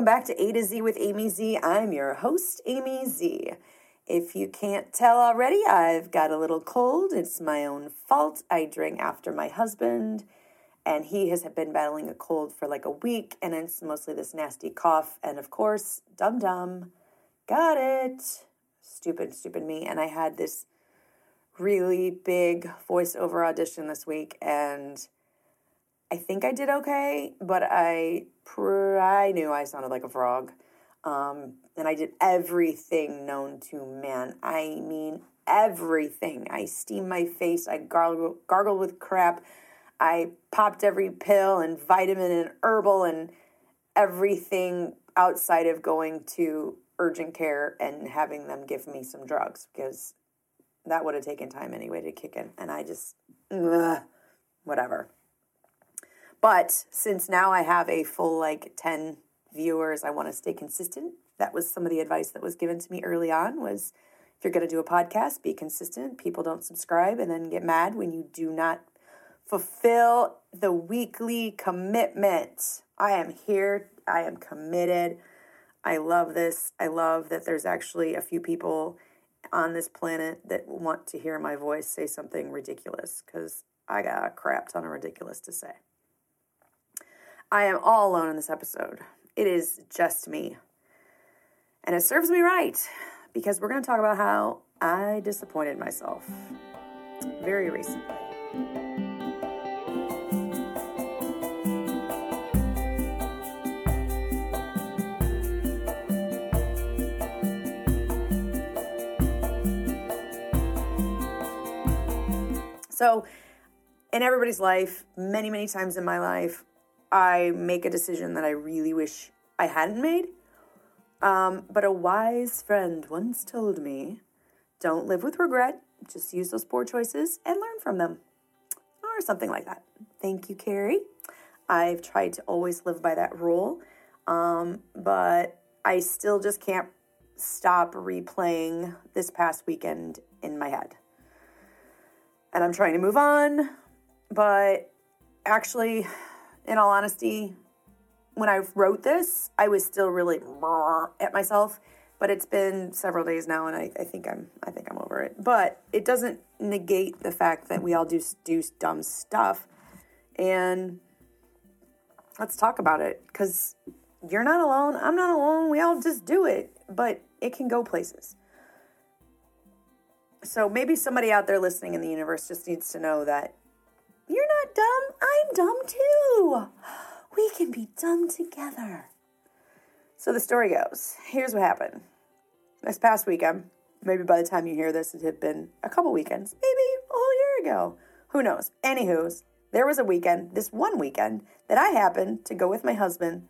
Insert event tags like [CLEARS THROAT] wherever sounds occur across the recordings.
welcome back to A to Z with Amy Z. I'm your host, Amy Z. If you can't tell already, I've got a little cold. It's my own fault. I drank after my husband, and he has been battling a cold for like a week, and it's mostly this nasty cough. And of course, dum dum, got it. Stupid, stupid me. And I had this really big voiceover audition this week, and I think I did okay, but I pr- I knew I sounded like a frog. Um, and I did everything known to man. I mean, everything. I steamed my face. I gargled, gargled with crap. I popped every pill and vitamin and herbal and everything outside of going to urgent care and having them give me some drugs because that would have taken time anyway to kick in. And I just, ugh, whatever. But since now I have a full like 10 viewers, I want to stay consistent. That was some of the advice that was given to me early on was if you're going to do a podcast, be consistent. People don't subscribe and then get mad when you do not fulfill the weekly commitment. I am here. I am committed. I love this. I love that there's actually a few people on this planet that want to hear my voice say something ridiculous because I got a crap ton of ridiculous to say. I am all alone in this episode. It is just me. And it serves me right because we're going to talk about how I disappointed myself very recently. So, in everybody's life, many, many times in my life, I make a decision that I really wish I hadn't made. Um, but a wise friend once told me don't live with regret, just use those poor choices and learn from them, or something like that. Thank you, Carrie. I've tried to always live by that rule, um, but I still just can't stop replaying this past weekend in my head. And I'm trying to move on, but actually, in all honesty, when I wrote this, I was still really at myself. But it's been several days now, and I, I think I'm I think I'm over it. But it doesn't negate the fact that we all do do dumb stuff, and let's talk about it because you're not alone. I'm not alone. We all just do it, but it can go places. So maybe somebody out there listening in the universe just needs to know that dumb. I'm dumb too. We can be dumb together. So the story goes here's what happened. This past weekend, maybe by the time you hear this, it had been a couple weekends, maybe a whole year ago. Who knows? Anywho's, there was a weekend, this one weekend, that I happened to go with my husband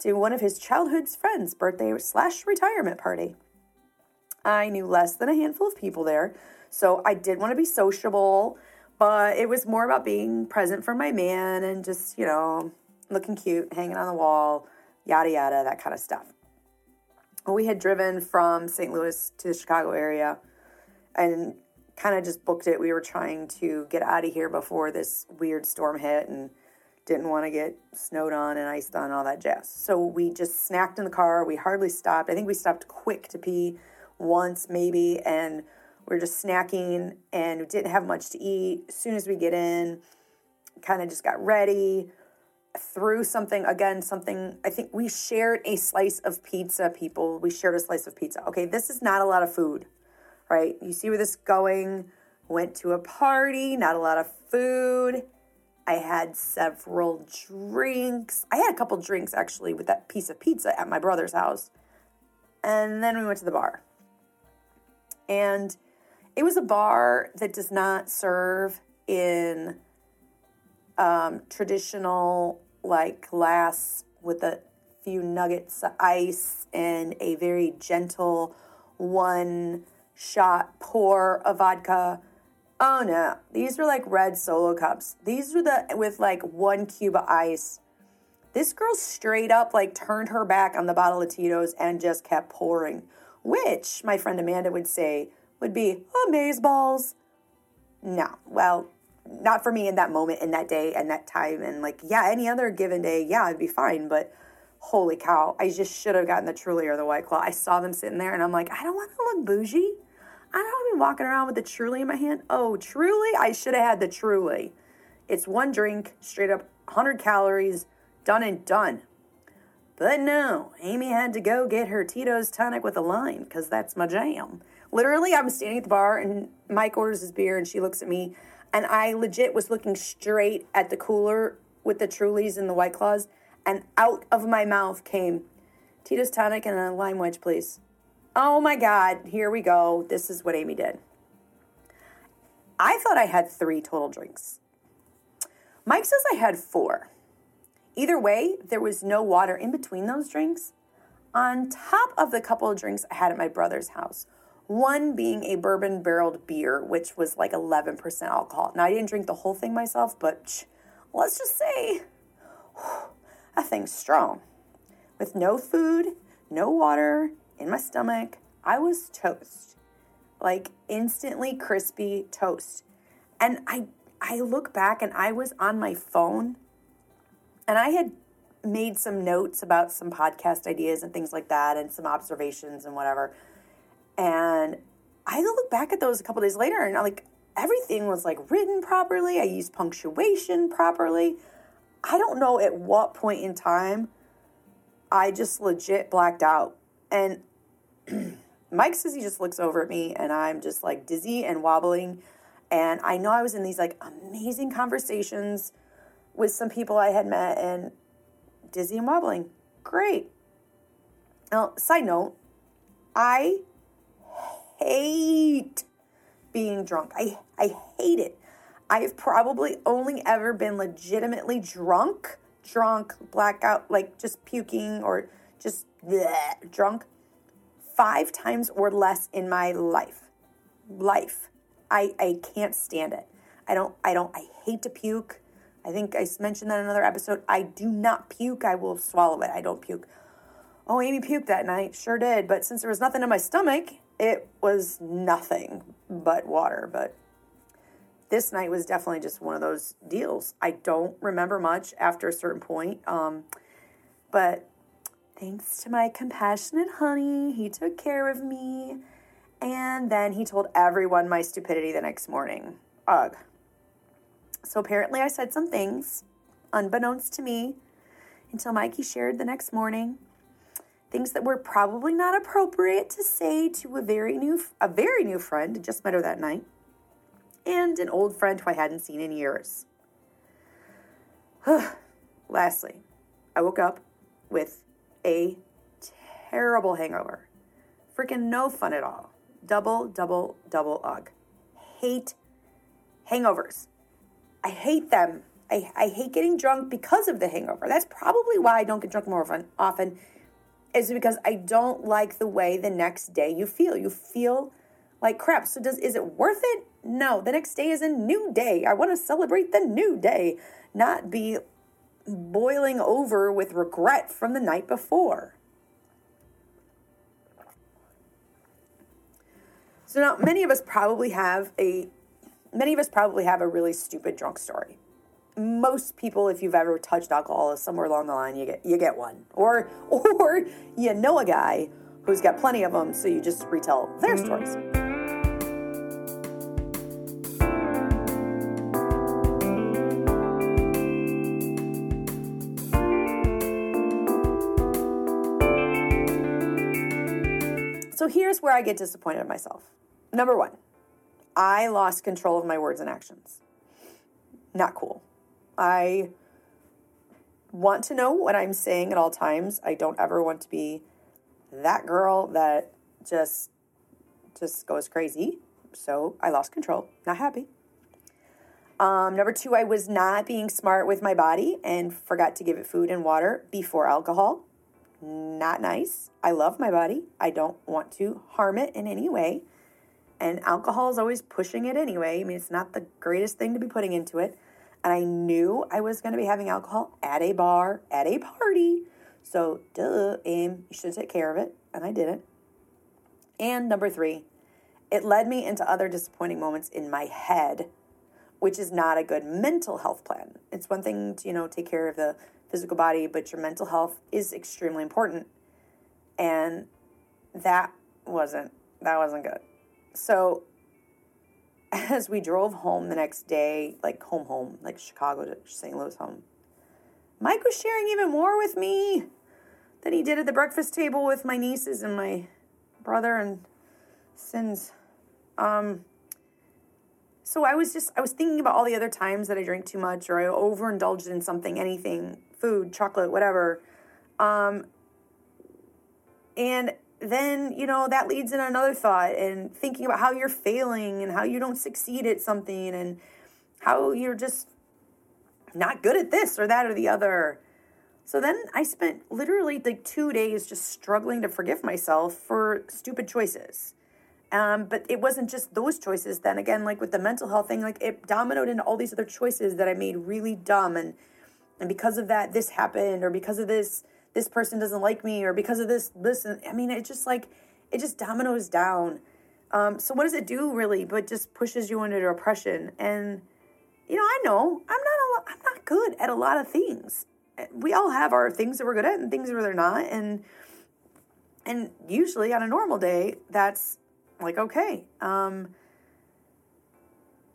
to one of his childhood's friends' birthday slash retirement party. I knew less than a handful of people there, so I did want to be sociable but it was more about being present for my man and just, you know, looking cute, hanging on the wall, yada, yada, that kind of stuff. We had driven from St. Louis to the Chicago area and kind of just booked it. We were trying to get out of here before this weird storm hit and didn't want to get snowed on and iced on and all that jazz. So we just snacked in the car. We hardly stopped. I think we stopped quick to pee once, maybe, and we are just snacking and didn't have much to eat. As soon as we get in, kind of just got ready, threw something again, something. I think we shared a slice of pizza, people. We shared a slice of pizza. Okay, this is not a lot of food, right? You see where this is going? Went to a party, not a lot of food. I had several drinks. I had a couple drinks actually with that piece of pizza at my brother's house. And then we went to the bar. And it was a bar that does not serve in um, traditional, like glass with a few nuggets of ice and a very gentle one shot pour of vodka. Oh no, these were like red solo cups. These were the with like one cube of ice. This girl straight up like turned her back on the bottle of Tito's and just kept pouring, which my friend Amanda would say would be amaze balls. No, well, not for me in that moment, in that day, and that time, and like, yeah, any other given day, yeah, I'd be fine. But holy cow, I just should have gotten the Truly or the White Claw. I saw them sitting there and I'm like, I don't want to look bougie. I don't want to be walking around with the Truly in my hand. Oh, Truly? I should have had the Truly. It's one drink, straight up 100 calories, done and done. But no, Amy had to go get her Tito's tonic with a lime because that's my jam. Literally, I'm standing at the bar and Mike orders his beer and she looks at me and I legit was looking straight at the cooler with the Trulies and the White Claws and out of my mouth came Tito's tonic and a lime wedge, please. Oh my God, here we go. This is what Amy did. I thought I had three total drinks. Mike says I had four. Either way, there was no water in between those drinks. On top of the couple of drinks I had at my brother's house, one being a bourbon barreled beer, which was like 11% alcohol. Now, I didn't drink the whole thing myself, but let's just say that thing's strong. With no food, no water in my stomach, I was toast. Like instantly crispy toast. And I I look back and I was on my phone and I had made some notes about some podcast ideas and things like that and some observations and whatever. And I look back at those a couple days later and like everything was like written properly. I used punctuation properly. I don't know at what point in time I just legit blacked out. And [CLEARS THROAT] Mike says he just looks over at me and I'm just like dizzy and wobbling. And I know I was in these like amazing conversations with some people I had met and dizzy and wobbling. Great. Now, side note, I hate being drunk. I, I hate it. I've probably only ever been legitimately drunk, drunk, blackout, like just puking or just bleh, drunk five times or less in my life. Life. I, I can't stand it. I don't, I don't, I hate to puke. I think I mentioned that in another episode. I do not puke. I will swallow it. I don't puke. Oh, Amy puked that night. Sure did. But since there was nothing in my stomach, it was nothing but water. But this night was definitely just one of those deals. I don't remember much after a certain point. Um, but thanks to my compassionate honey, he took care of me. And then he told everyone my stupidity the next morning. Ugh. So apparently, I said some things, unbeknownst to me, until Mikey shared the next morning. Things that were probably not appropriate to say to a very new, a very new friend. Just met her that night, and an old friend who I hadn't seen in years. [SIGHS] Lastly, I woke up with a terrible hangover. Freaking no fun at all. Double, double, double ugh. Hate hangovers. I hate them. I, I hate getting drunk because of the hangover. That's probably why I don't get drunk more often, often is because I don't like the way the next day you feel. You feel like crap. So does is it worth it? No. The next day is a new day. I want to celebrate the new day, not be boiling over with regret from the night before. So now many of us probably have a many of us probably have a really stupid drunk story. Most people, if you've ever touched alcohol, somewhere along the line, you get you get one, or [LAUGHS] or you know a guy who's got plenty of them, so you just retell their stories. So here's where I get disappointed in myself. Number one, I lost control of my words and actions. Not cool. I want to know what I'm saying at all times. I don't ever want to be that girl that just just goes crazy. So I lost control. Not happy. Um, number two, I was not being smart with my body and forgot to give it food and water before alcohol. Not nice. I love my body. I don't want to harm it in any way and alcohol is always pushing it anyway. I mean, it's not the greatest thing to be putting into it. And I knew I was going to be having alcohol at a bar, at a party. So, duh, aim, you should take care of it. And I didn't. And number three, it led me into other disappointing moments in my head, which is not a good mental health plan. It's one thing to, you know, take care of the physical body, but your mental health is extremely important. And that wasn't that wasn't good. So [LAUGHS] as we drove home the next day, like home home, like Chicago to St. Louis home, Mike was sharing even more with me than he did at the breakfast table with my nieces and my brother and sins. Um, so I was just I was thinking about all the other times that I drank too much or I overindulged in something, anything, food, chocolate, whatever. Um, and then, you know, that leads in another thought and thinking about how you're failing and how you don't succeed at something and how you're just not good at this or that or the other. So then I spent literally like two days just struggling to forgive myself for stupid choices. Um, but it wasn't just those choices. Then again, like with the mental health thing, like it dominoed into all these other choices that I made really dumb, and and because of that, this happened, or because of this, this person doesn't like me, or because of this, this. I mean, it just like it just dominoes down. Um, so what does it do really? But just pushes you into depression. And you know, I know I'm not I'm not good at a lot of things. We all have our things that we're good at and things where they're not, and and usually on a normal day, that's like okay um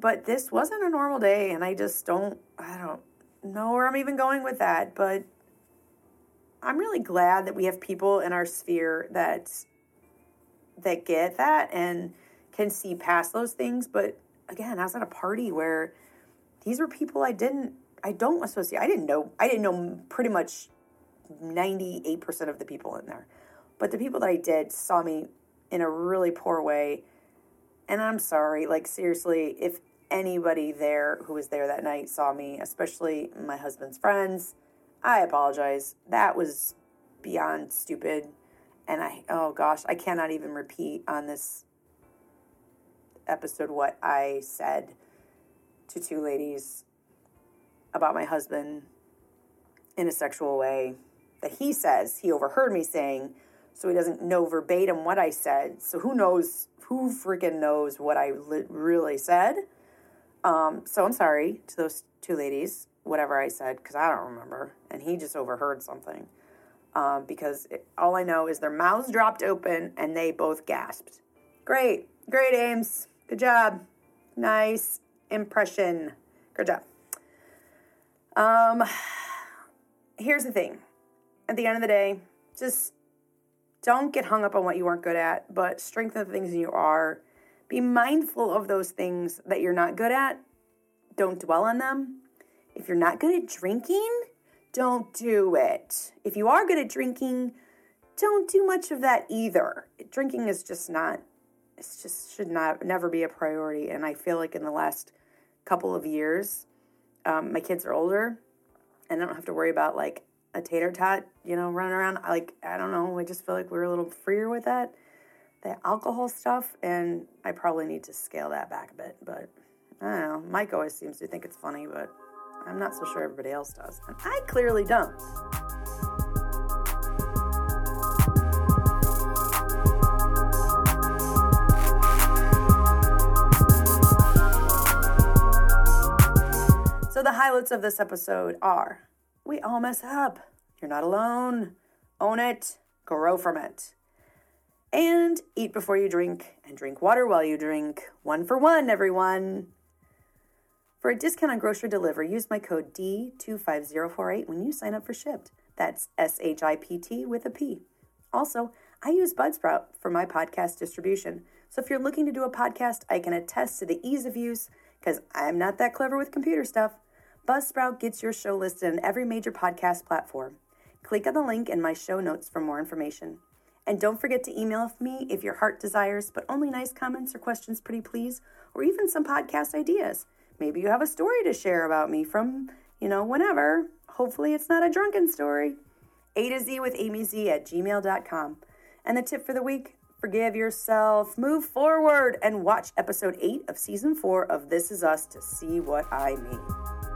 but this wasn't a normal day and i just don't i don't know where i'm even going with that but i'm really glad that we have people in our sphere that that get that and can see past those things but again i was at a party where these were people i didn't i don't associate i didn't know i didn't know pretty much 98% of the people in there but the people that i did saw me in a really poor way. And I'm sorry, like, seriously, if anybody there who was there that night saw me, especially my husband's friends, I apologize. That was beyond stupid. And I, oh gosh, I cannot even repeat on this episode what I said to two ladies about my husband in a sexual way that he says he overheard me saying so he doesn't know verbatim what I said. So who knows? Who freaking knows what I li- really said? Um, so I'm sorry to those two ladies, whatever I said, because I don't remember. And he just overheard something. Um, because it, all I know is their mouths dropped open and they both gasped. Great, great, Ames. Good job. Nice impression. Good job. Um, here's the thing. At the end of the day, just don't get hung up on what you weren't good at, but strengthen the things you are. Be mindful of those things that you're not good at. Don't dwell on them. If you're not good at drinking, don't do it. If you are good at drinking, don't do much of that either. Drinking is just not, it's just should not, never be a priority. And I feel like in the last couple of years, um, my kids are older and I don't have to worry about like a tater tot, you know, running around. Like, I don't know. I just feel like we're a little freer with that, the alcohol stuff. And I probably need to scale that back a bit. But I don't know. Mike always seems to think it's funny, but I'm not so sure everybody else does. And I clearly don't. So, the highlights of this episode are we all mess up. You're not alone. Own it, grow from it. And eat before you drink and drink water while you drink. One for one, everyone. For a discount on grocery delivery, use my code D25048 when you sign up for Shipt. That's S H I P T with a P. Also, I use Buzzsprout for my podcast distribution. So if you're looking to do a podcast, I can attest to the ease of use because I'm not that clever with computer stuff. Buzzsprout gets your show listed on every major podcast platform. Click on the link in my show notes for more information. And don't forget to email me if your heart desires, but only nice comments or questions, pretty please, or even some podcast ideas. Maybe you have a story to share about me from, you know, whenever. Hopefully, it's not a drunken story. A to Z with Amy Z at gmail.com. And the tip for the week forgive yourself, move forward, and watch episode 8 of season 4 of This Is Us to see what I mean.